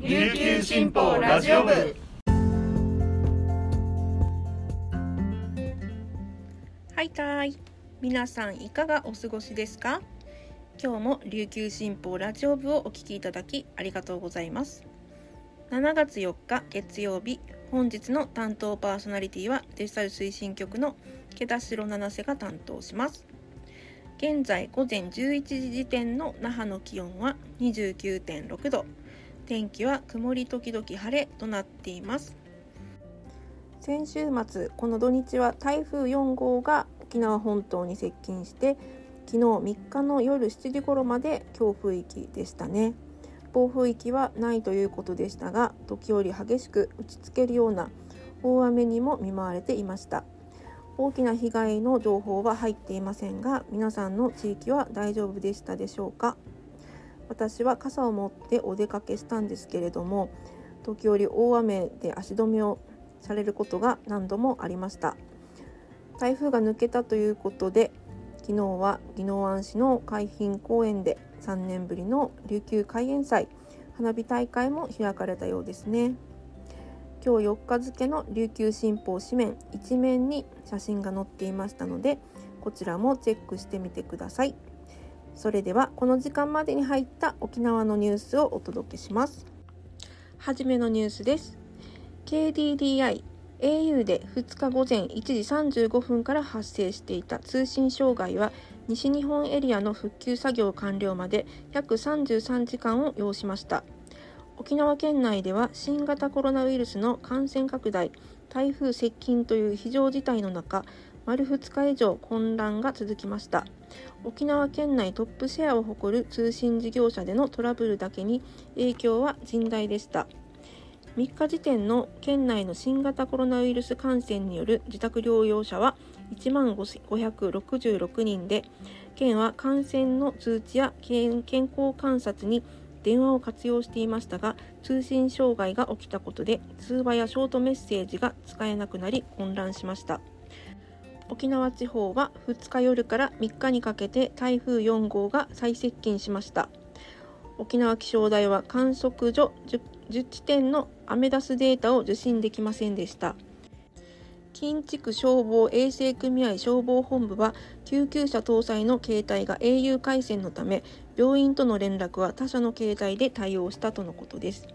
琉球新報ラジオ部。はいたい。皆さんいかがお過ごしですか？今日も琉球新報ラジオ部をお聞きいただきありがとうございます。7月4日月曜日本日の担当パーソナリティはデジタル推進局の毛田代七瀬が担当します。現在午前11時時点の那覇の気温は29.6度。天気は曇り時々晴れとなっています。先週末この土日は台風4号が沖縄本島に接近して昨日3日の夜7時頃まで強風域でしたね。暴風域はないということでしたが時折激しく打ちつけるような大雨にも見舞われていました。大きな被害の情報は入っていませんが皆さんの地域は大丈夫でしたでしょうか？私は傘を持ってお出かけしたんですけれども時折大雨で足止めをされることが何度もありました。台風が抜けたということで昨日は宜野湾市の海浜公園で3年ぶりの琉球海援祭花火大会も開かれたようですね。今日4日付の琉球新報紙面一面に写真が載っていましたのでこちらもチェックしてみてください。それではこの時間までに入った沖縄のニュースをお届けします。はじめのニュースです。KDDI au で2日午前1時35分から発生していた通信障害は西日本エリアの復旧作業完了まで約33時間を要しました。沖縄県内では新型コロナウイルスの感染拡大台風接近という非常事態の中丸2日以上混乱が続きました。沖縄県内トップシェアを誇る通信事業者でのトラブルだけに影響は甚大でした。3日時点の県内の新型コロナウイルス感染による自宅療養者は1万566人で県は感染の通知や健康観察に電話を活用していましたが通信障害が起きたことで通話やショートメッセージが使えなくなり混乱しました。沖縄地方は2日夜から3日にかけて台風4号が最接近しました。沖縄気象台は観測所 10, 10地点のアメダスデータを受信できませんでした。近畜消防衛生組合消防本部は救急車搭載の携帯が au 回線のため病院との連絡は他社の携帯で対応したとのことです。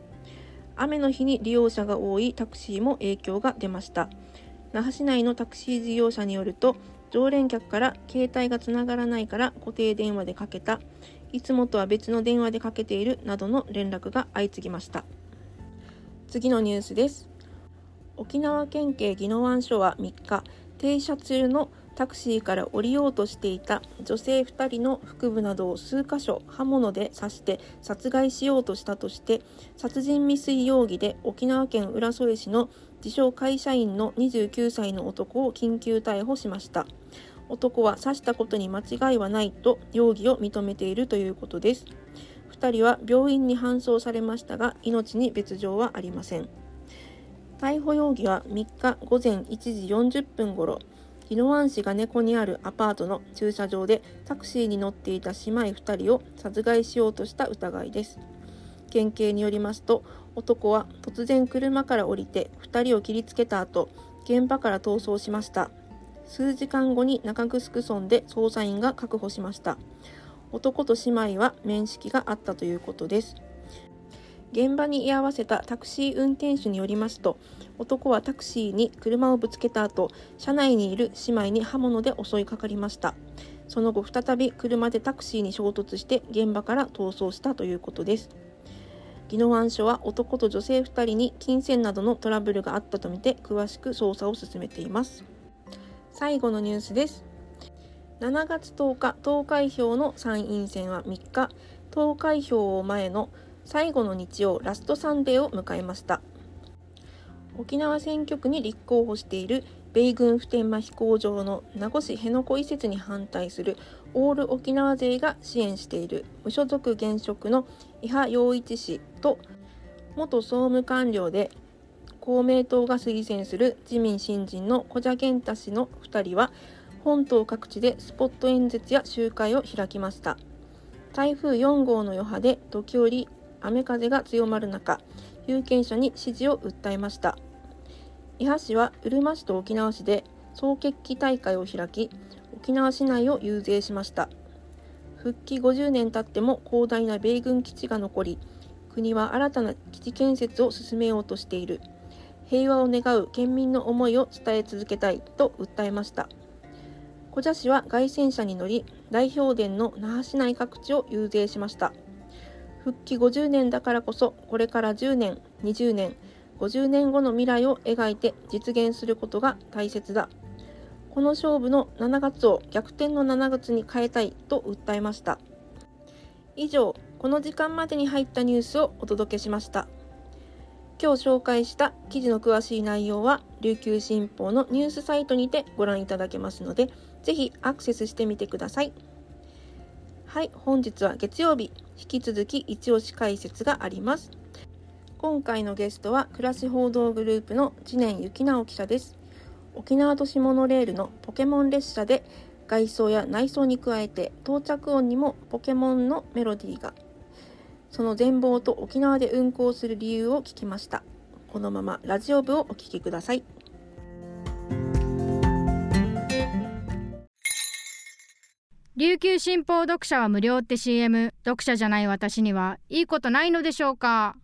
雨の日に利用者が多いタクシーも影響が出ました。那覇市内のタクシー事業者によると常連客から携帯がつながらないから固定電話でかけた。いつもとは別の電話でかけているなどの連絡が相次ぎました。次のニュースです。沖縄県警宜野湾署は3日停車中のタクシーから降りようとしていた女性2人の腹部などを数箇所刃物で刺して殺害しようとしたとして殺人未遂容疑で沖縄県浦添市の自称会社員の29歳の男を緊急逮捕しました。男は刺したことに間違いはないと容疑を認めているということです。2人は病院に搬送されましたが命に別状はありません。逮捕容疑は3日午前1時40分ごろ宜野湾市が猫にあるアパートの駐車場でタクシーに乗っていた姉妹2人を殺害しようとした疑いです。県警によりますと男は突然車から降りて2人を切りつけた後現場から逃走しました。数時間後に中城村で捜査員が確保しました。男と姉妹は面識があったということです。現場に居合わせたタクシー運転手によりますと男はタクシーに車をぶつけた後車内にいる姉妹に刃物で襲いかかりました。その後再び車でタクシーに衝突して現場から逃走したということです。宜野湾署は男と女性2人に金銭などのトラブルがあったとみて詳しく捜査を進めています。最後のニュースです。7月10日投開票の参院選は3日。投開票を前の最後の日曜ラストサンデーを迎えました。沖縄選挙区に立候補している米軍普天間飛行場の名護市辺野古移設に反対するオール沖縄勢が支援している無所属現職の伊波洋一氏と元総務官僚で公明党が推薦する自民新人の小蛇健太氏の2人は本島各地でスポット演説や集会を開きました。台風4号の余波で時折雨風が強まる中有権者に支持を訴えました。伊波氏はうるま市と沖縄市で総決起大会を開き沖縄市内を遊説しました。復帰50年経っても広大な米軍基地が残り国は新たな基地建設を進めようとしている。平和を願う県民の思いを伝え続けたいと訴えました。古謝市は凱旋車に乗り代表殿の那覇市内各地を遊説しました。復帰50年だからこそこれから10年20年50年後の未来を描いて実現することが大切だ。この勝負の7月を逆転の7月に変えたいと訴えました。以上この時間までに入ったニュースをお届けしました。今日紹介した記事の詳しい内容は琉球新報のニュースサイトにてご覧いただけますのでぜひアクセスしてみてください。はい本日は月曜日。引き続き一押し解説があります。今回のゲストは暮らし報道グループの知念幸直記者です。沖縄都市モノレールのポケモン列車で外装や内装に加えて到着音にもポケモンのメロディーが。その全貌と沖縄で運行する理由を聞きました。このままラジオ部をお聞きください。琉球新報読者は無料って CM 読者じゃない私にはいいことないのでしょうか？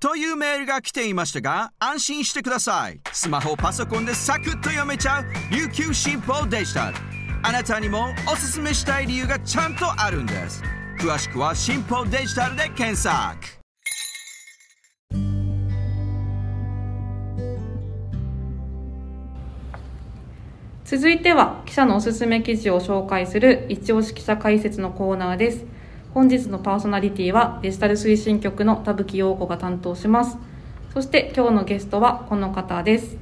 というメールが来ていましたが安心してください。スマホパソコンでサクッと読めちゃう琉球新報デジタル。あなたにもおすすめしたい理由がちゃんとあるんです。詳しくは新報デジタルで検索。続いては記者のおすすめ記事を紹介する一押し記者解説のコーナーです。本日のパーソナリティはデジタル推進局の田吹陽子が担当します。そして今日のゲストはこの方です。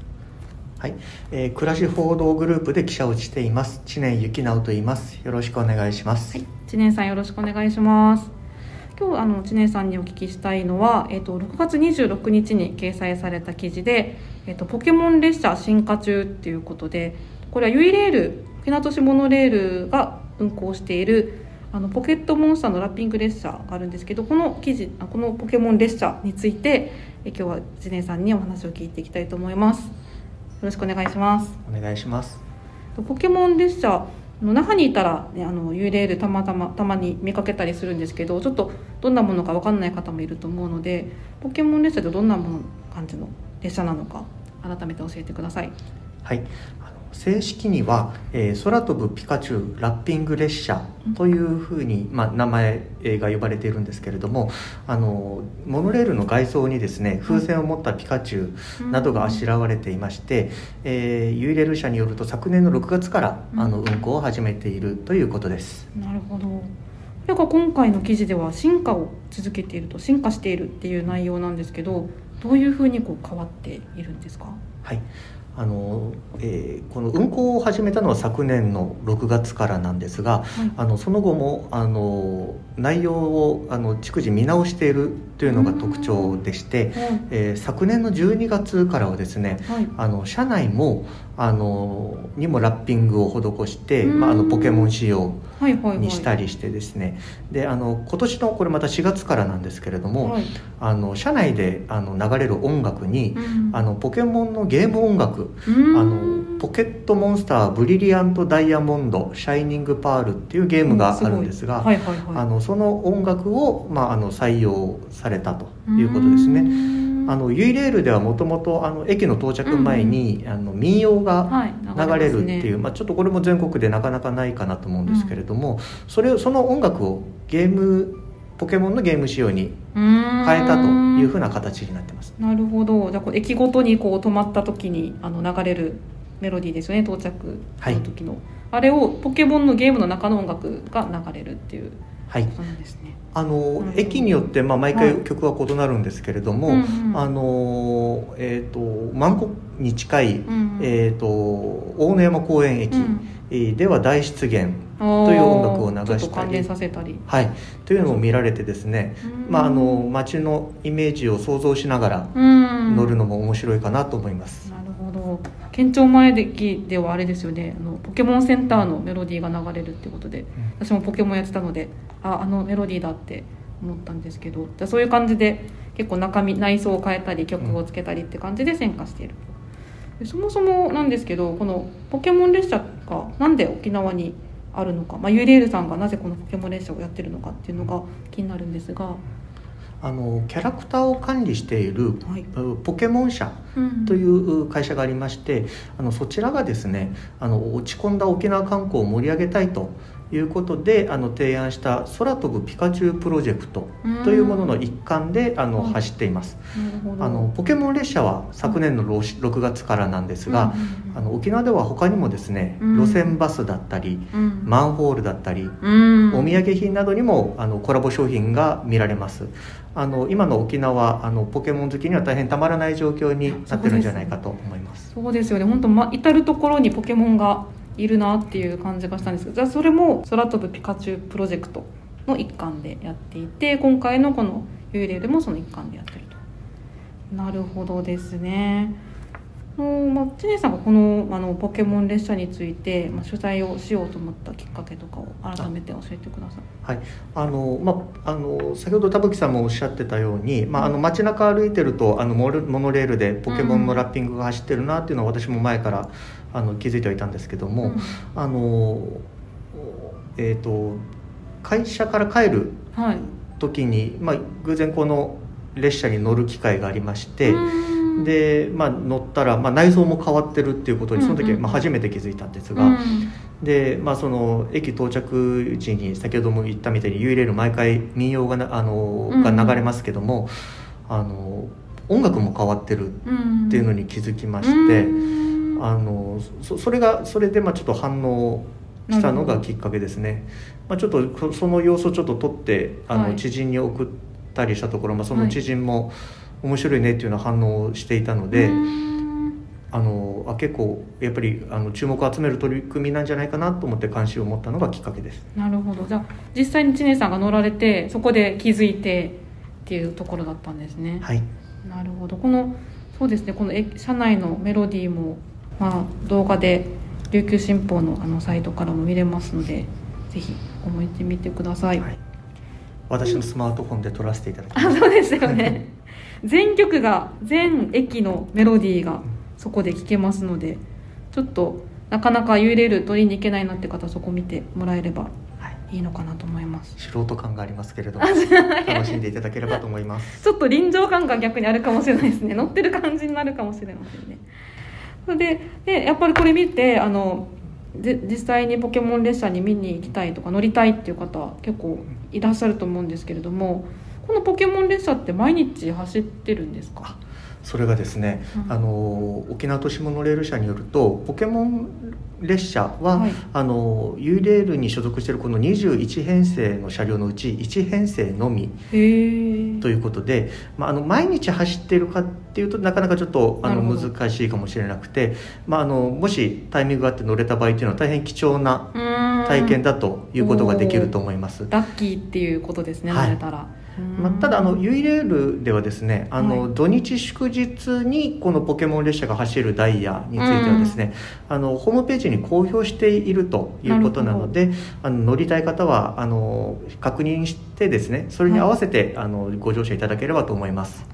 はい、えー、暮らし報道グループで記者をしています。知念幸直と言います。よろしくお願いします。はい、知念さんよろしくお願いします。今日あの知念さんにお聞きしたいのは、えーと、6月26日に掲載された記事で、えーと、ポケモン列車進化中っていうことでこれはユイレール沖縄都市モノレールが運行しているあのポケットモンスターのラッピング列車があるんですけどこの記事このポケモン列車についてえ今日は知念さんにお話を聞いていきたいと思います。よろしくお願いします。お願いします。ポケモン列車の那覇にいたら、ね、あのユイレールたまたまたまに見かけたりするんですけどちょっとどんなものか分かんない方もいると思うのでポケモン列車ってどんなもの感じの列車なのか改めて教えてください。はい正式には、えー、空飛ぶピカチュウラッピング列車というふうに、まあ、名前が呼ばれているんですけれどもあのモノレールの外装にですね風船を持ったピカチュウなどがあしらわれていまして、えー、ユイレール社によると昨年の6月からあの運行を始めているということです。なるほど。なんか今回の記事では進化を続けていると進化しているっていう内容なんですけどどういうふうにこう変わっているんですか？はいあのえー、この運行を始めたのは昨年の6月からなんですが、はい、あのその後もあの内容をあの逐次見直しているというのが特徴でして、えー、昨年の12月からはですね、はい、あの社内もあのにもラッピングを施して、まあ、あのポケモン仕様にしたりしてですね、であの今年のこれまた4月からなんですけれども、はい、あの社内であの流れる音楽に、あのポケモンのゲーム音楽あのポケットモンスターブリリアントダイヤモンドシャイニングパールっていうゲームがあるんですが、はいはいはい、あのその音楽を、まあ、あの採用されたということですね。あのユイレールではもともと駅の到着前に、うん、あの民謡が流れるっていう、はいね、まあ、ちょっとこれも全国でなかなかないかなと思うんですけれども、うん、それその音楽をゲームポケモンのゲーム仕様に変えたというふうな形になってます。なるほど。じゃあこう駅ごとにこう止まった時にあの流れるメロディーですよね。到着の時の、はい、あれをポケモンのゲームの中の音楽が流れるっていう。はい、あの駅によってまあ毎回曲は異なるんですけれども、はいあのえっ、ー、と万国に近い、うんうん、えっ、ー、と大野山公園駅。うん。では大出現という音楽を流したりはい、というのを見られてですね、まあ、あの街のイメージを想像しながら乗るのも面白いかなと思います。県庁前駅ではあれですよね。あのポケモンセンターのメロディーが流れるってことで、私もポケモンやってたのでああのメロディーだって思ったんですけど。じゃあそういう感じで結構中身内装を変えたり曲をつけたりって感じで選化している。でそもそもなんですけどこのポケモン列車がなんで沖縄にあるのか、まあ、ユーレールさんがなぜこのポケモン列車をやってるのかっていうのが気になるんですが、あのキャラクターを管理しているはい。ポケモン社うんという会社がありましてあのそちらがですねあの落ち込んだ沖縄観光を盛り上げたいということであの提案した「空飛ぶピカチュウプロジェクト」というものの一環であのうん。走っています。あのポケモン列車は昨年のろし6月からなんですが、あの沖縄では他にもですねうん。路線バスだったりうん。マンホールだったりうん。お土産品などにもあのコラボ商品が見られます。あの今の沖縄あのポケモン好きには大変たまらない状況になってるんじゃないかと思います。そうですよね。本当ま至る所にポケモンがいるなっていう感じがしたんですけどじゃあそれも空飛ぶピカチュウプロジェクトの一環でやっていて今回のこの幽霊でもその一環でやってると。なるほどですね。のまあ、知念さんがこのあのポケモン列車について、まあ、取材をしようと思ったきっかけとかを改めて教えてください。あの、まあ、あの先ほど田吹さんもおっしゃってたように、まあ、あの街中歩いてるとあのモルモノレールでポケモンのラッピングが走ってるなっていうのは私も前からあの気づいてはいたんですけども、あのえっ、と会社から帰るうんはい。時に、まあ、偶然この列車に乗る機会がありまして、うん。で、まあ、乗ったら、まあ、内装も変わってるっていうことにその時、うんうん。まあ、初めて気づいたんですが、うん。で、まあ、その駅到着時に先ほども言ったみたいに URL 毎回民謡がなあのうんうん。が流れますけども、あの音楽も変わってるっていうのに気づきまして、うんあのそそれがそれでまあちょっと反応したのがきっかけですね。まあ、ちょっとそその様子をちょっと撮ってあの、はい。知人に送ったりしたところ、まあ、そのはい。知人も面白いねっていうような反応をしていたので、うん。あのあ結構やっぱりあの注目を集める取り組みなんじゃないかなと思って関心を持ったのがきっかけです。なるほど。じゃあ実際に知念さんが乗られてそこで気づいてっていうところだったんですね。はい、なるほど。このそうですね。このえ車内のメロディーも、まあ、動画で琉球新報のあのサイトからも見れますのでぜひ覚えてみてください。はい私のスマートフォンで撮らせていただきまあす。そうですよね全曲が全駅のメロディーがそこで聴けますのでちょっとなかなか URL 取りに行けないなって方そこ見てもらえればはいいいのかなと思います。素人感がありますけれども楽しんでいただければと思います。ちょっと臨場感が逆にあるかもしれないですね乗ってる感じになるかもしれませんねそれででやっぱりこれ見てあの実際にポケモン列車に見に行きたいとか乗りたいっていう方結構いらっしゃると思うんですけれどもこのポケモン列車って毎日走ってるんですか、それがですね、うん。あの沖縄都市モノレール社によるとポケモン列車は、はい。あの U レールに所属しているこの21編成の車両のうち1編成のみということで、まあ、あの毎日走っているかっていうとなかなかちょっとあの難しいかもしれなくて、まあ、あのもしタイミングがあって乗れた場合っていうのは大変貴重な体験だということができると思います。ラッキーっていうことですね、はい。乗れたら。まあ、ただあのユイレールではですねあの、はい土日祝日にこのポケモン列車が走るダイヤについてはですね、あのホームページに公表しているということなのであの乗りたい方はあの確認してですねそれに合わせて、あのご乗車いただければと思います。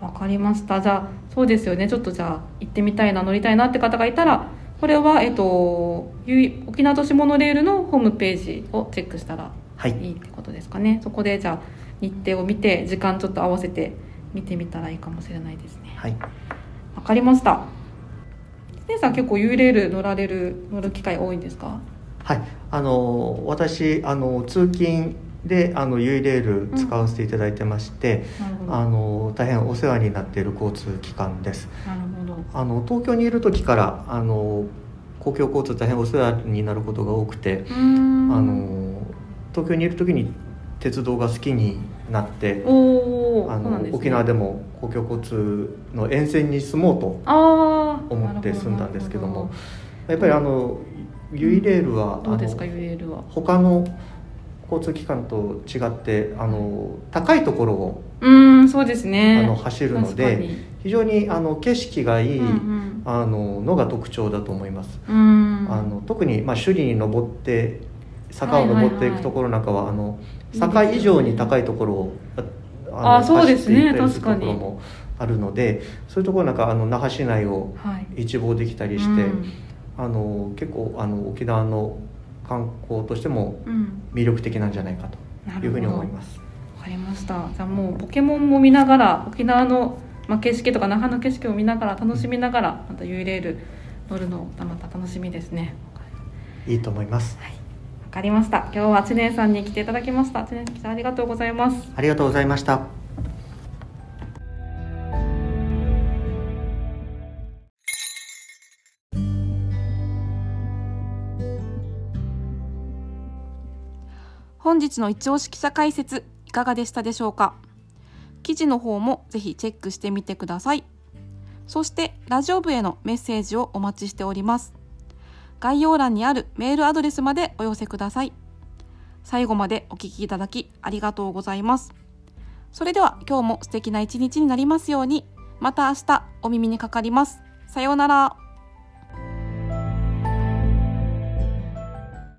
わかりました。じゃあそうですよね。ちょっとじゃあ行ってみたいな乗りたいなって方がいたらこれは、えっと、ゆ沖縄都市モノレールのホームページをチェックしたらはい。いいってことですかね。そこでじゃあ日程を見て時間ちょっと合わせて見てみたらいいかもしれないですね。はい。わかりました。姉さん結構 U レール乗られる乗る機会多いんですか？はい、あの私あの通勤であのユイレール使わせていただいてまして、なるほどあの大変お世話になっている交通機関です。なるほど。あの東京にいる時からあの公共交通大変お世話になることが多くて、あの東京にいる時に鉄道が好きになってあの、ね。沖縄でも公共交通の沿線に住もうと思って住んだんですけどもやっぱりあのユイレールは、ほどどうですかあの U レールは？他の交通機関と違ってあの高いところを、うーんそうですね。あの走るのでに。非常にあの景色がいい、うんうん。あののが特徴だと思います。あの特に、まあ、首里に登って坂を登っていくところなんかは、あの坂以上に高いところをあのそうですね。確かにところもあるのでそういうところなんかあの那覇市内をはい。一望できたりして、うん。あの結構あの沖縄の観光としてもうん。魅力的なんじゃないかというふうに思います。わかりました。じゃあもうポケモンも見ながら沖縄の、まあ、景色とか那覇の景色を見ながら楽しみながらまたユイレール乗るのまた楽しみですね。いいと思います。わかりました。今日は知念さんに来ていただきました。知念さんありがとうございます。ありがとうございました。本日の一押し記者解説いかがでしたでしょうか？記事の方もぜひチェックしてみてください。そしてラジオ部へのメッセージをお待ちしております概要欄にあるメールアドレスまでお寄せください。最後までお聴きいただきありがとうございます。それでは今日も素敵な一日になりますように。また明日お耳にかかります。さようなら。